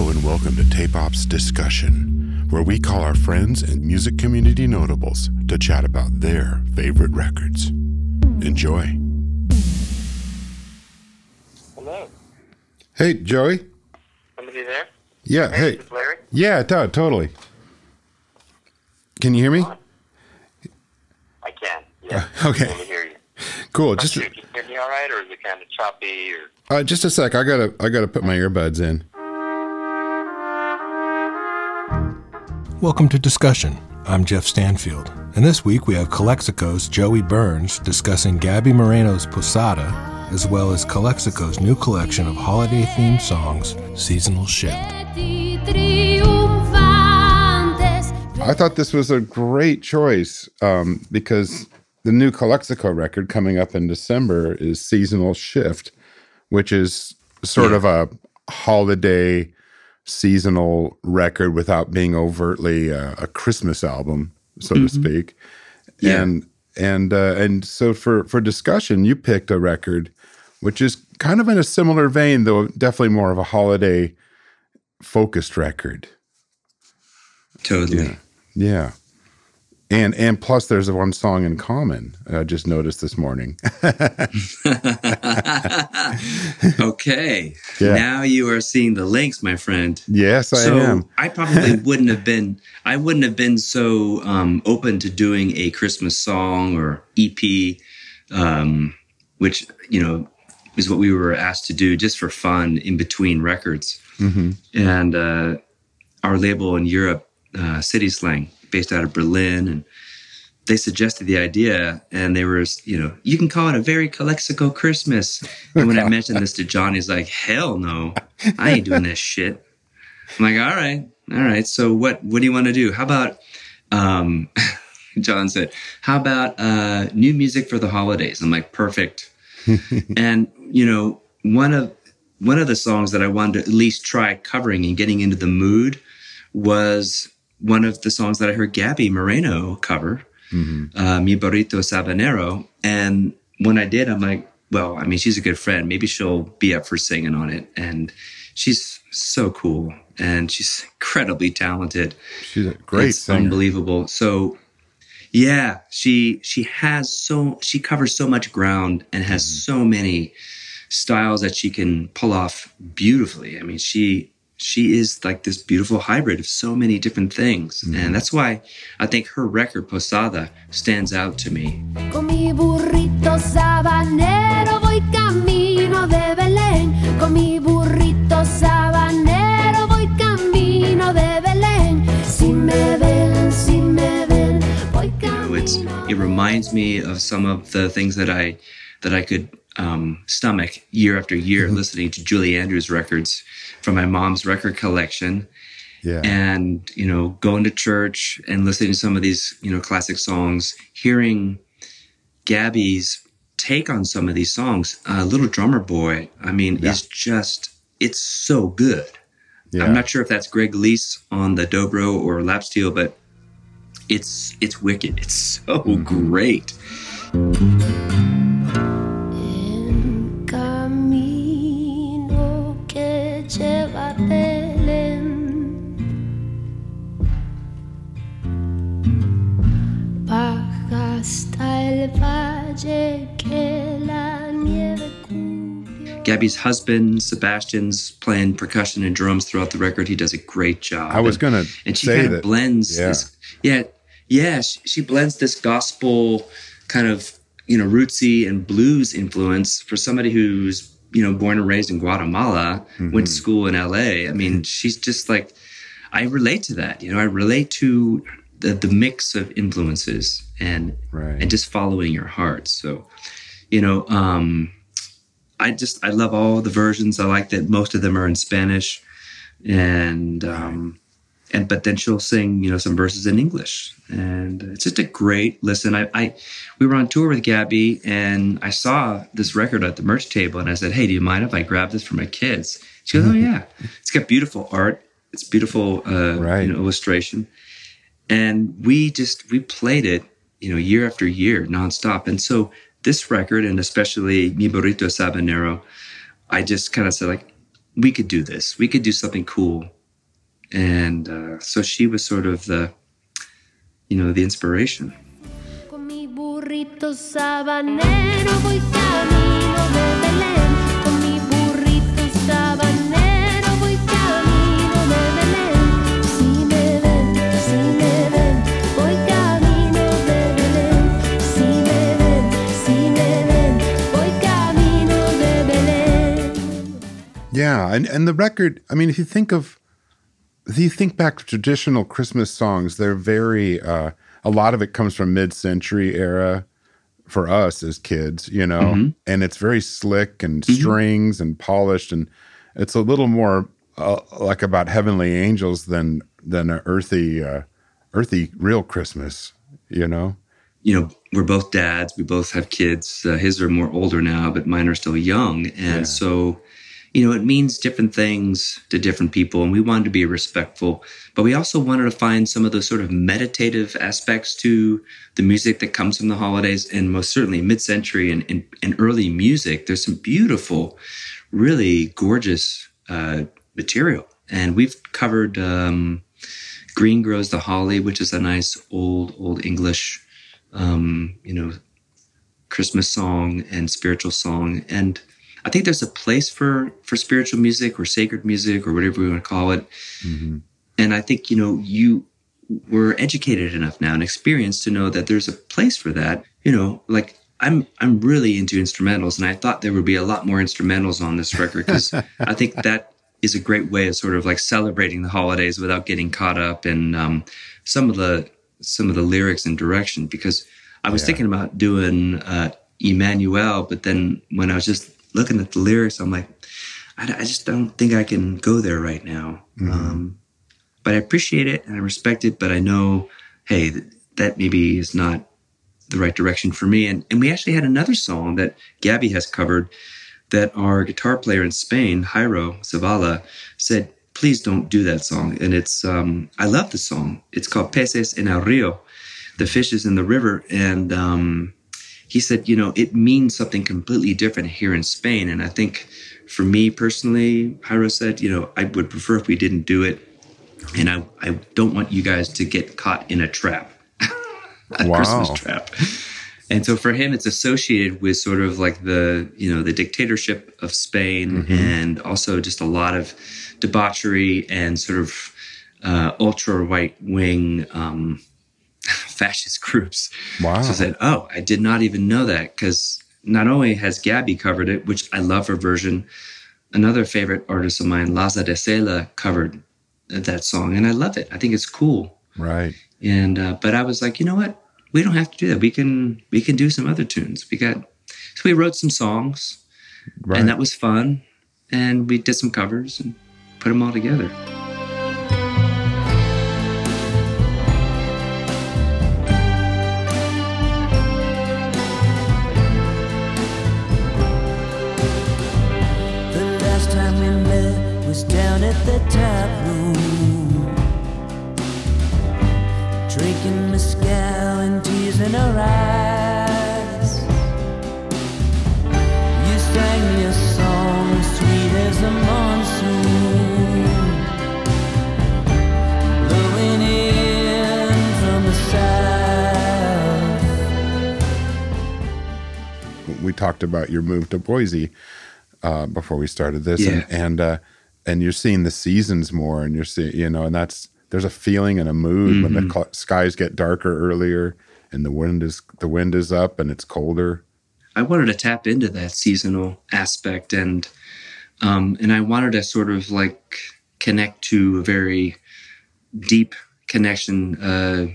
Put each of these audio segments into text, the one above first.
Hello and welcome to Tape Ops Discussion, where we call our friends and music community notables to chat about their favorite records. Enjoy. Hello. Hey, Joey. Somebody there? Yeah, hey. This is Larry. Yeah, to- totally. Can you hear me? I can. Yeah. okay. I hear you. Cool. Just Just can you hear me all right, or is it kind of choppy? Or uh, just a sec. I gotta I gotta put my earbuds in. Welcome to Discussion. I'm Geoff Stanfield, and this week we have Calexico's Joey Burns discussing Gaby Moreno's Posada, as well as Calexico's new collection of holiday themed songs, Seasonal Shift. I thought this was a great choice um, because the new Calexico record coming up in December is Seasonal Shift, which is sort of a holiday seasonal record without being overtly uh, a Christmas album, so to speak. Yeah. And and uh, and so for for discussion, you picked a record which is kind of in a similar vein, though definitely more of a holiday focused record. Totally. Yeah. And and plus there's one song in common. I just noticed this morning. okay. Yeah. Now you are seeing the links, my friend. yes, I so am. I probably wouldn't have been I wouldn't have been so um, open to doing a Christmas song or EP, um, which you know is what we were asked to do just for fun in between records. hmm And uh, our label in Europe, uh, City Slang, based out of Berlin, and they suggested the idea, and they were, you know, you can call it a very Calexico Christmas. And when I mentioned this to John, he's like, "Hell no, I ain't doing this shit." I'm like, "All right, all right. So what? What do you want to do? How about?" Um, John said, "How about uh, new music for the holidays?" I'm like, "Perfect." and you know, one of one of the songs that I wanted to at least try covering and getting into the mood was one of the songs that I heard Gaby Moreno cover, hmm uh, Mi Burrito Sabanero. And when I did, I'm like, well, I mean, she's a good friend. Maybe she'll be up for singing on it. And she's so cool and she's incredibly talented. She's a great It's singer. unbelievable. So yeah, she she has so she covers so much ground and has Mm-hmm. so many styles that she can pull off beautifully. I mean, she she is like this beautiful hybrid of so many different things. Mm-hmm. And that's why I think her record Posada stands out to me. Con mi burrito sabanero voy camino de Belén. Con mi burrito sabanero voy camino de Belén. Si me ven, si me ven, voy You know, it's it reminds me of some of the things that I that I could um, stomach year after year listening to Julie Andrews records from my mom's record collection. yeah. and you know going to church and listening to some of these you know classic songs hearing gaby's take on some of these songs uh, little drummer boy i mean Yeah. is just it's so good yeah. i'm not sure if that's greg leisz on the dobro or lap steel but it's it's wicked it's so Mm-hmm. great gaby's husband sebastian's playing percussion and drums throughout the record. He does a great job. I was And- gonna and she kind of blends yeah. this yeah yeah she, she blends this gospel kind of you know rootsy and blues influence for somebody who's you know born and raised in guatemala Mm-hmm. went to school in la i mean she's just like i relate to that you know i relate to the, the mix of influences and Right. and just following your heart. So you know um i just i love all the versions. I like that most of them are in spanish and um and but then she'll sing you know some verses in english. And it's just a great listen. I i we were on tour with gaby and i saw this record at the merch table and i said hey do you mind if i grab this for my kids? She goes oh yeah. It's got beautiful art. It's beautiful uh Right. you know, illustration. And we just we played it you know year after year nonstop and so this record and especially mi burrito sabanero i just kind of said like we could do this. We could do something cool. And uh, so she was sort of the, you know, the inspiration. Con mi burrito sabanero voy camino de Belén. Yeah, and and the record. I mean, if you think of, if you think back to traditional Christmas songs, they're very. Uh, a lot of it comes from mid-century era for us as kids, you know, and it's very slick and strings and polished, and it's a little more uh, like about heavenly angels than than a earthy, uh, earthy real Christmas, you know. you know, we're both dads. We both have kids. Uh, his are more older now, but mine are still young. And Yeah. so, you know, it means different things to different people. And we wanted to be respectful, but we also wanted to find some of those sort of meditative aspects to the music that comes from the holidays. And most certainly mid century and, and, and early music, there's some beautiful, really gorgeous uh, material. And we've covered um, Green Grows the Holly, which is a nice old, old English um, you know, Christmas song and spiritual song. And I think there's a place for for spiritual music or sacred music or whatever we want to call it. And I think, you know, you were educated enough now and experienced to know that there's a place for that. You know, like I'm I'm really into instrumentals and I thought there would be a lot more instrumentals on this record because I think that is a great way of sort of like celebrating the holidays without getting caught up in um, some of the some of the lyrics and direction because I was Yeah. thinking about doing uh, Emmanuel, but then when I was just looking at the lyrics, I'm like, I, I just don't think I can go there right now. Um, but I appreciate it and I respect it, but I know, hey, th- that maybe is not the right direction for me. And and we actually had another song that Gaby has covered that our guitar player in Spain, Jairo Zavala, said, please don't do that song. And it's um I love the song. It's called Peces en el Rio, the fishes in the river. And um he said, you know, it means something completely different here in Spain. And I think for me personally, Jairo said, you know, I would prefer if we didn't do it. And I, I don't want you guys to get caught in a trap, a Wow. Christmas trap. And so for him, it's associated with sort of like the, you know, the dictatorship of Spain and also just a lot of debauchery and sort of uh, ultra right wing um, fascist groups. Wow. So I said, oh, I did not even know that because not only has Gaby covered it, which I love her version, another favorite artist of mine, Lhasa de Sela, covered that song, and I love it. I think it's cool. Right. And uh, but I was like, you know what? We don't have to do that. We can we can do some other tunes. We got so we wrote some songs, Right. and that was fun. And we did some covers and put them all together. The tap room. Drinking mezcal and tears in our eyes. You sang me a song sweet as a monsoon. Blowing in from the south. we talked about your move to Boise uh, before we started this, Yeah. and and, uh, and you're seeing the seasons more, and you're seeing you know, and that's there's a feeling and a mood when the cl- skies get darker earlier, and the wind is the wind is up and it's colder. I wanted to tap into that seasonal aspect and um, and I wanted to sort of like connect to a very deep connection uh,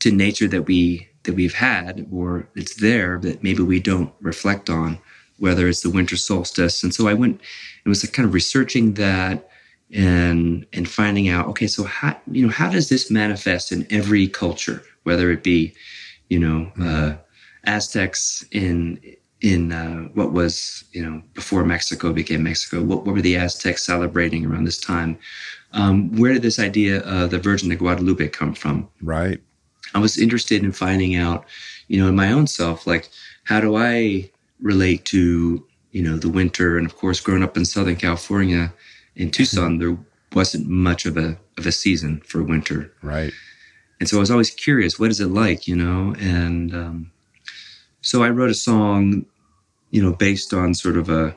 to nature that we that we've had or it's there that maybe we don't reflect on whether it's the winter solstice and so I went it was like kind of researching that and and finding out okay so how you know how does this manifest in every culture whether it be you know uh, Aztecs in in uh, what was you know before Mexico became Mexico. What, what were the Aztecs celebrating around this time? Um, where did this idea of the Virgin of Guadalupe come from? Right. I was interested in finding out, you know, in my own self, like how do I relate to you know, the winter. And of course, growing up in Southern California, in Tucson, there wasn't much of a of a season for winter. Right. And so I was always curious, what is it like, you know? And um, so I wrote a song, you know, based on sort of a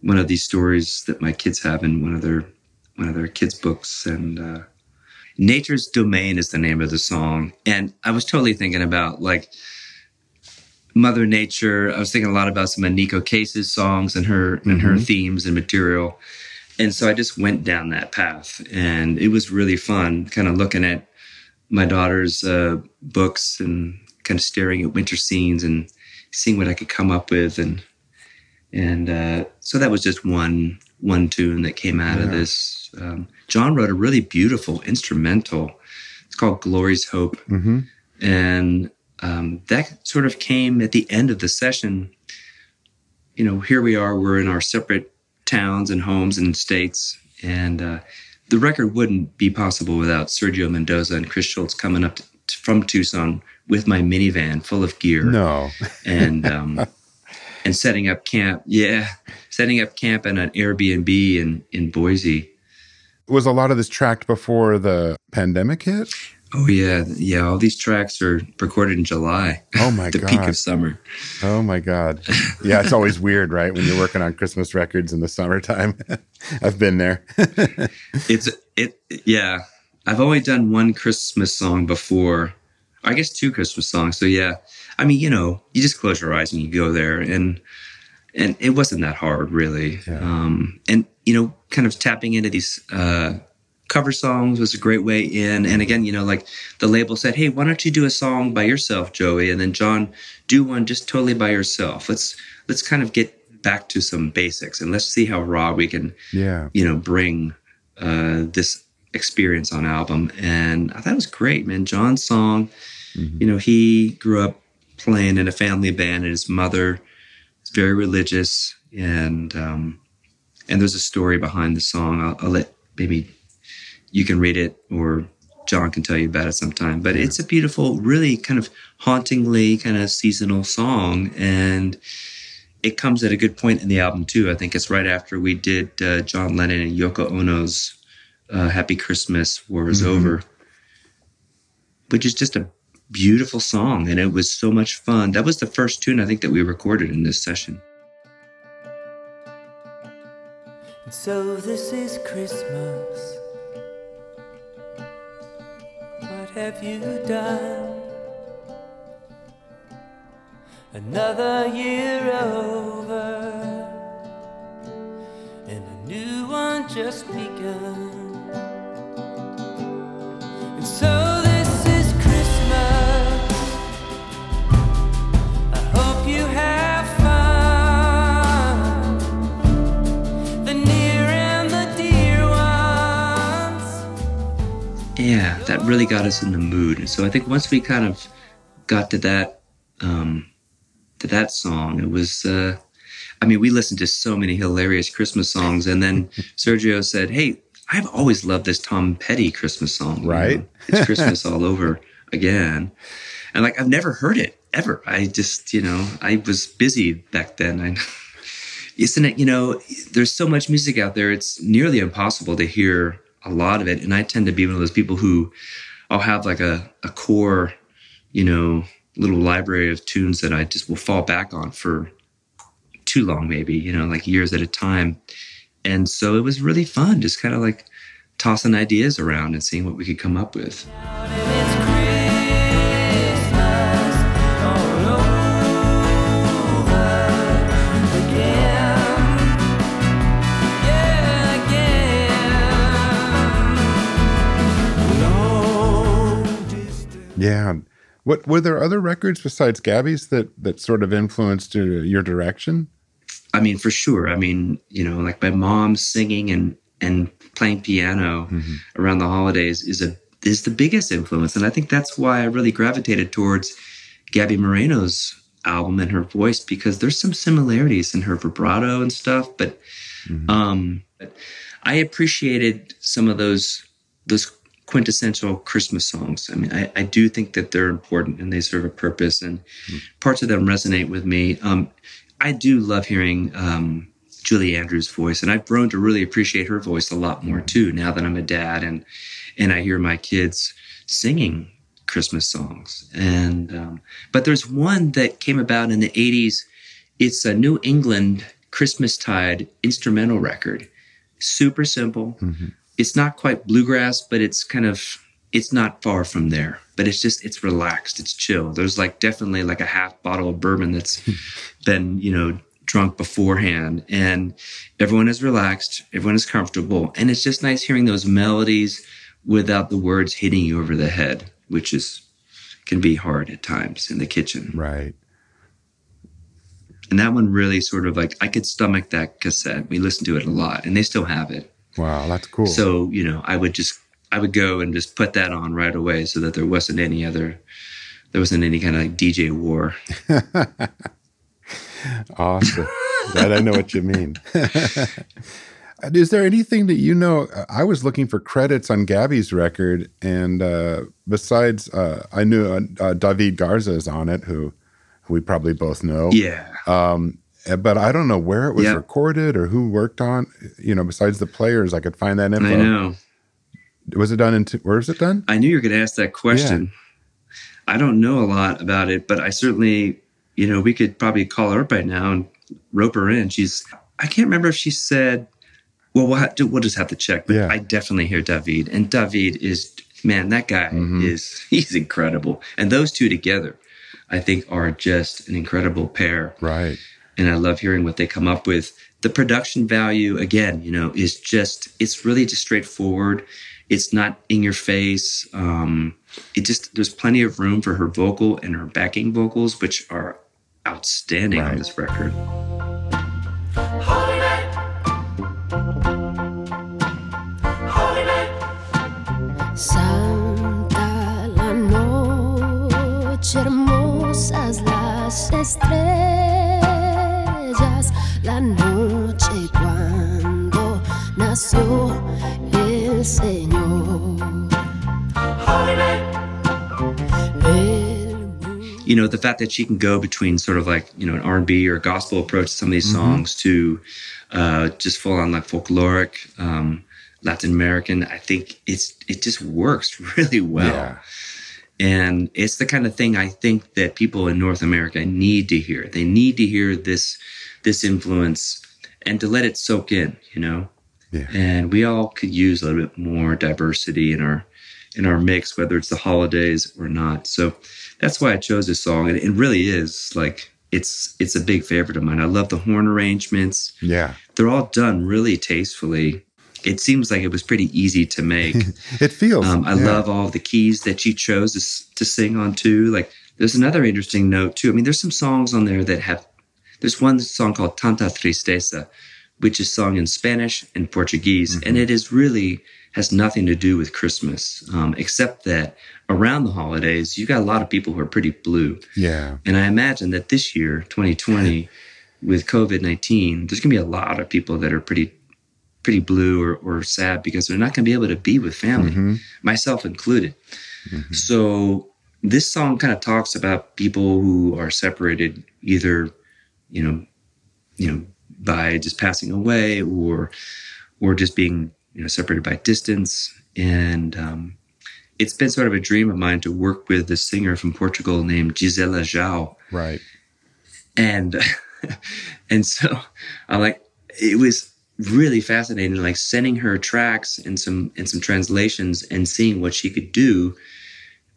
one of these stories that my kids have in one of their one of their kids' books. And uh, "Nature's Domain" is the name of the song. And I was totally thinking about like Mother Nature. I was thinking a lot about some of Neko Case's songs and her and her themes and material. And so I just went down that path, and it was really fun, kind of looking at my daughter's uh, books and kind of staring at winter scenes and seeing what I could come up with, and and uh, so that was just one one tune that came out of this. Um, John wrote a really beautiful instrumental. It's called "Glory's Hope," Mm-hmm. and um, that sort of came at the end of the session. You know, here we are. We're in our separate towns and homes and states, and uh, the record wouldn't be possible without Sergio Mendoza and Chris Schultz coming up t from Tucson with my minivan full of gear No. and um, and setting up camp. Yeah, setting up camp in an Airbnb in in Boise. Was a lot of this tracked before the pandemic hit? Oh yeah, yeah. All these tracks are recorded in July, Oh my the god. The peak of summer. Oh my God. Yeah, it's always weird, right? When you're working on Christmas records in the summertime. I've been there. It's it. Yeah, I've only done one Christmas song before. I guess two Christmas songs. So yeah, I mean, you know, you just close your eyes and you go there, and and it wasn't that hard really. Yeah. Um, and you know, kind of tapping into these uh, cover songs was a great way in. And again, you know, like the label said, hey, why don't you do a song by yourself, Joey? And then John, do one just totally by yourself. Let's let's kind of get back to some basics and let's see how raw we can Yeah. you know, bring uh, this experience on album. And I thought it was great, man. John's song, you know, he grew up playing in a family band, and his mother is very religious. And um, and there's a story behind the song. I'll, I'll let maybe you can read it or John can tell you about it sometime. But it's a beautiful, really kind of hauntingly kind of seasonal song. And it comes at a good point in the album too. I think it's right after we did uh, John Lennon and Yoko Ono's uh, "Happy Christmas, War Is Over," which is just a beautiful song, and it was so much fun. That was the first tune I think that we recorded in this session. And so this is Christmas. Have you done? Another year over, and a new one just begun. And so Yeah, that really got us in the mood. And so I think once we kind of got to that, um, to that song, it was. Uh, I mean, we listened to so many hilarious Christmas songs, and then Sergio said, "Hey, I've always loved this Tom Petty Christmas song. you Right. know? It's Christmas all over again." And like, I've never heard it ever. I just, you know, I was busy back then. I, isn't it? You know, there's so much music out there. It's nearly impossible to hear a lot of it. And I tend to be one of those people who, I'll have like a, a core, you know, little library of tunes that I just will fall back on for too long, maybe, you know, like years at a time. And so it was really fun, just kind of like tossing ideas around and seeing what we could come up with. Yeah. What were there other records besides Gaby's that that sort of influenced uh, your direction? I mean, for sure. I mean, you know, like my mom singing and and playing piano around the holidays is a is the biggest influence, and I think that's why I really gravitated towards Gaby Moreno's album and her voice because there's some similarities in her vibrato and stuff, but um, but I appreciated some of those those quintessential Christmas songs. I mean, I, I do think that they're important and they serve a purpose, and parts of them resonate with me. Um, I do love hearing um, Julie Andrews' voice, and I've grown to really appreciate her voice a lot more too now that I'm a dad and and I hear my kids singing Christmas songs. And um, but there's one that came about in the '80s. It's a New England Christmastide instrumental record. Super simple. It's not quite bluegrass, but it's kind of it's not far from there. But it's just it's relaxed, it's chill. There's like definitely like a half bottle of bourbon that's hmm. been you know drunk beforehand, and everyone is relaxed, everyone is comfortable, and it's just nice hearing those melodies without the words hitting you over the head, which is can be hard at times in the kitchen. Right. And that one really sort of like I could stomach that cassette. We listened to it a lot, and they still have it. Wow, that's cool. So you know, I would just I would go and just put that on right away, so that there wasn't any other there wasn't any kind of like DJ war. Awesome. that I know what you mean. Is there anything that you know? I was looking for credits on Gaby's record, and uh, besides, uh, I knew uh, uh, David Garza is on it, who, who we probably both know. Yeah, Um, but I don't know where it was Yeah. recorded or who worked on. You know, besides the players, I could find that info. I know. Was it done in? T- where was it done? I knew you were going to ask that question. I don't know a lot about it, but I certainly, you know, we could probably call her up right now and rope her in. She's, I can't remember if she said, well, we'll, have to, we'll just have to check. But Yeah. I definitely hear David. And David is, man, that guy Mhm. is, he's incredible. And those two together, I think, are just an incredible pair. Right. And I love hearing what they come up with. The production value, again, you know, is just, it's really just straightforward. It's not in your face. Um, it just, there's plenty of room for her vocal and her backing vocals, which are outstanding on this record. El Señor. You know, the fact that she can go between sort of like, you know, an R&B or gospel approach to some of these songs to uh, just full on like folkloric, um, Latin American, I think it's, it just works really well. Yeah. And it's the kind of thing I think that people in North America need to hear. They need to hear this this influence and to let it soak in, you know. Yeah. And we all could use a little bit more diversity in our in our mix, whether it's the holidays or not. So that's why I chose this song. And it really is like it's it's a big favorite of mine. I love the horn arrangements. Yeah. They're all done really tastefully. It seems like it was pretty easy to make. It feels. Um, I yeah. love all the keys that she chose to, to sing on too. Like, there's another interesting note too. I mean, there's some songs on there that have. There's one song called "Tanta Tristeza," which is sung in Spanish and Portuguese, and it is really has nothing to do with Christmas, um, except that around the holidays you got a lot of people who are pretty blue. Yeah. And I imagine that this year, 2020, with COVID 19, there's going to be a lot of people that are pretty, pretty blue or, or sad because they're not going to be able to be with family, Mhm. myself included. So this song kind of talks about people who are separated either, you know, you know, by just passing away or, or just being, you know, separated by distance. And, um, it's been sort of a dream of mine to work with a singer from Portugal named Gisela João. Right. And, and so I like, it was really fascinating, like sending her tracks and some, and some translations and seeing what she could do.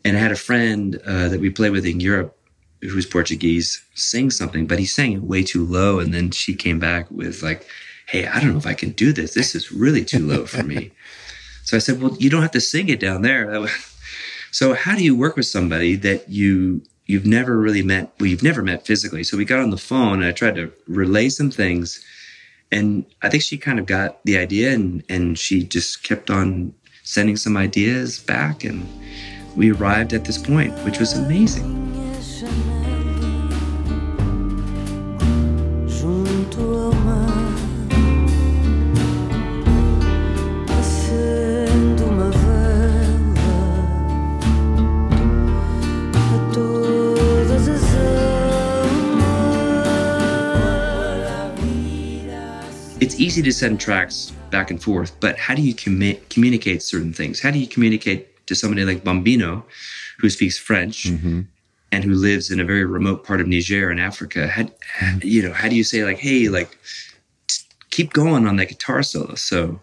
And I had a friend uh, that we played with in Europe who was Portuguese sing something, but he sang it way too low. And then she came back with like, Hey, I don't know if I can do this. This is really too low for me. So I said, well, you don't have to sing it down there. So how do you work with somebody that you you've never really met? Well, you've never met physically. So we got on the phone and I tried to relay some things, and I think she kind of got the idea, and and she just kept on sending some ideas back, and we arrived at this point, which was amazing. Easy to send tracks back and forth, but how do you commu- communicate certain things? How do you communicate to somebody like Bombino, who speaks French and who lives in a very remote part of Niger in Africa? How, you know, how do you say like, hey, like, t- keep going on that guitar solo? So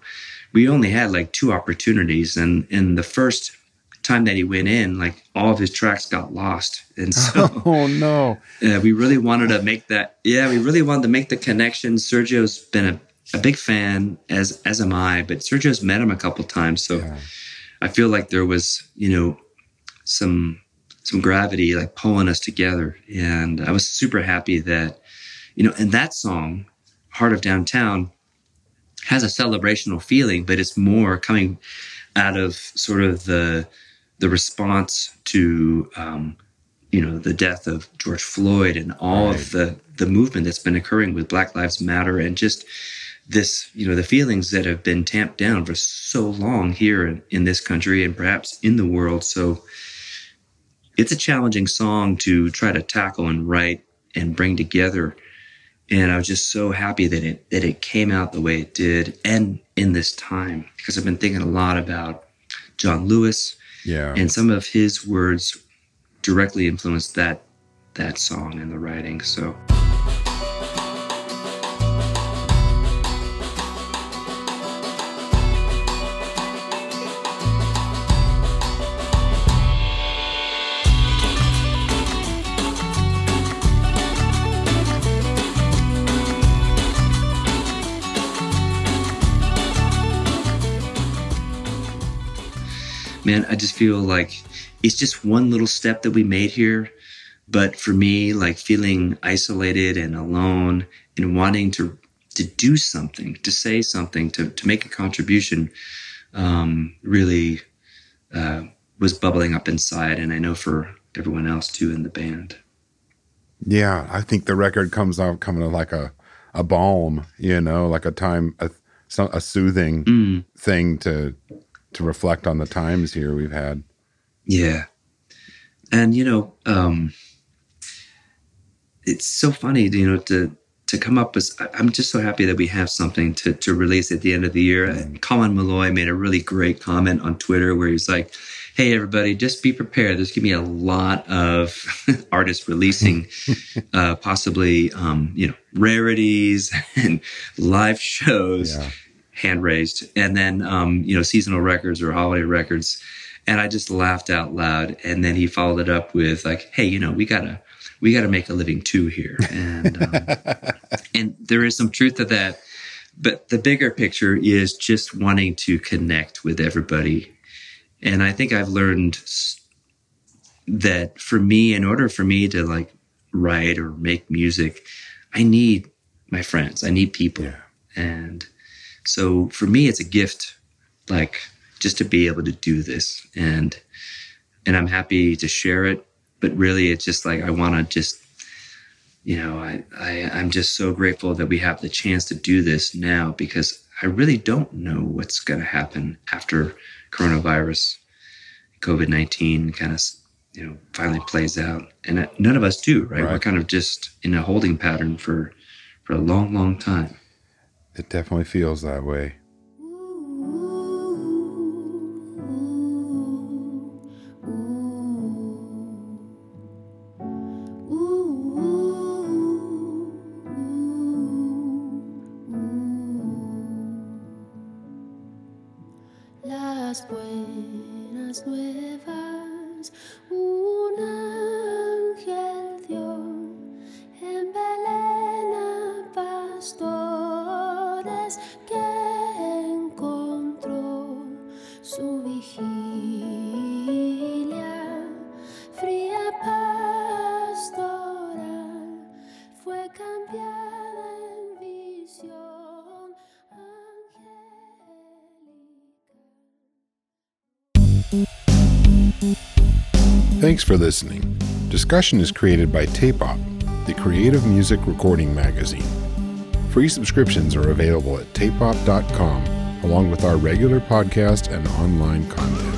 we only had like two opportunities, and in the first time that he went in, like all of his tracks got lost, and so. Oh no. Uh, we really wanted to make that. Yeah, we really wanted to make the connection. Sergio's been a, a big fan, as as am I. But Sergio's met him a couple times, so Yeah. I feel like there was, you know, some some gravity like pulling us together, and I was super happy that, you know, and that song, "Heart of Downtown," has a celebrational feeling, but it's more coming out of sort of the the response to um, you know the death of George Floyd and all Right. of the the movement that's been occurring with Black Lives Matter and just this you know the feelings that have been tamped down for so long here in, in this country and perhaps in the world. So it's a challenging song to try to tackle and write and bring together. And I was just so happy that it that it came out the way it did and in this time because I've been thinking a lot about John Lewis Yeah. and some of his words directly influenced that that song and the writing. So man i just feel like it's just one little step that we made here. But for me like feeling isolated and alone and wanting to to do something to say something to to make a contribution um really uh was bubbling up inside. And i know for everyone else too in the band. Yeah, I think the record comes out coming like a a balm, you know, like a time a a soothing Mm, thing to to reflect on the times here we've had. yeah. And you know um it's so funny you know to to come up with i'm just so happy that we have something to to release at the end of the year. And colin meloy made a really great comment on twitter where he's like hey everybody just be prepared. There's gonna be a lot of artists releasing uh possibly um you know rarities and live shows. Yeah. Hand raised and then um you know seasonal records or holiday records. And i just laughed out loud and then he followed it up with like hey you know we gotta we gotta make a living too here. And um, and there is some truth to that but the bigger picture is just wanting to connect with everybody. And i think i've learned that for me in order for me to like write or make music i need my friends i need people. Yeah. and so for me it's a gift like just to be able to do this. And and i'm happy to share it but really it's just like i want to just you know I, I i'm just so grateful that we have the chance to do this now because i really don't know what's going to happen after coronavirus covid-19 kind of you know finally plays out. And uh, none of us do right, we're kind of just in a holding pattern for for a long long time It definitely feels that way. Las Thanks for listening. Discussion is created by Tape Op, the creative music recording magazine. Free subscriptions are available at tapeop.com, along with our regular podcast and online content.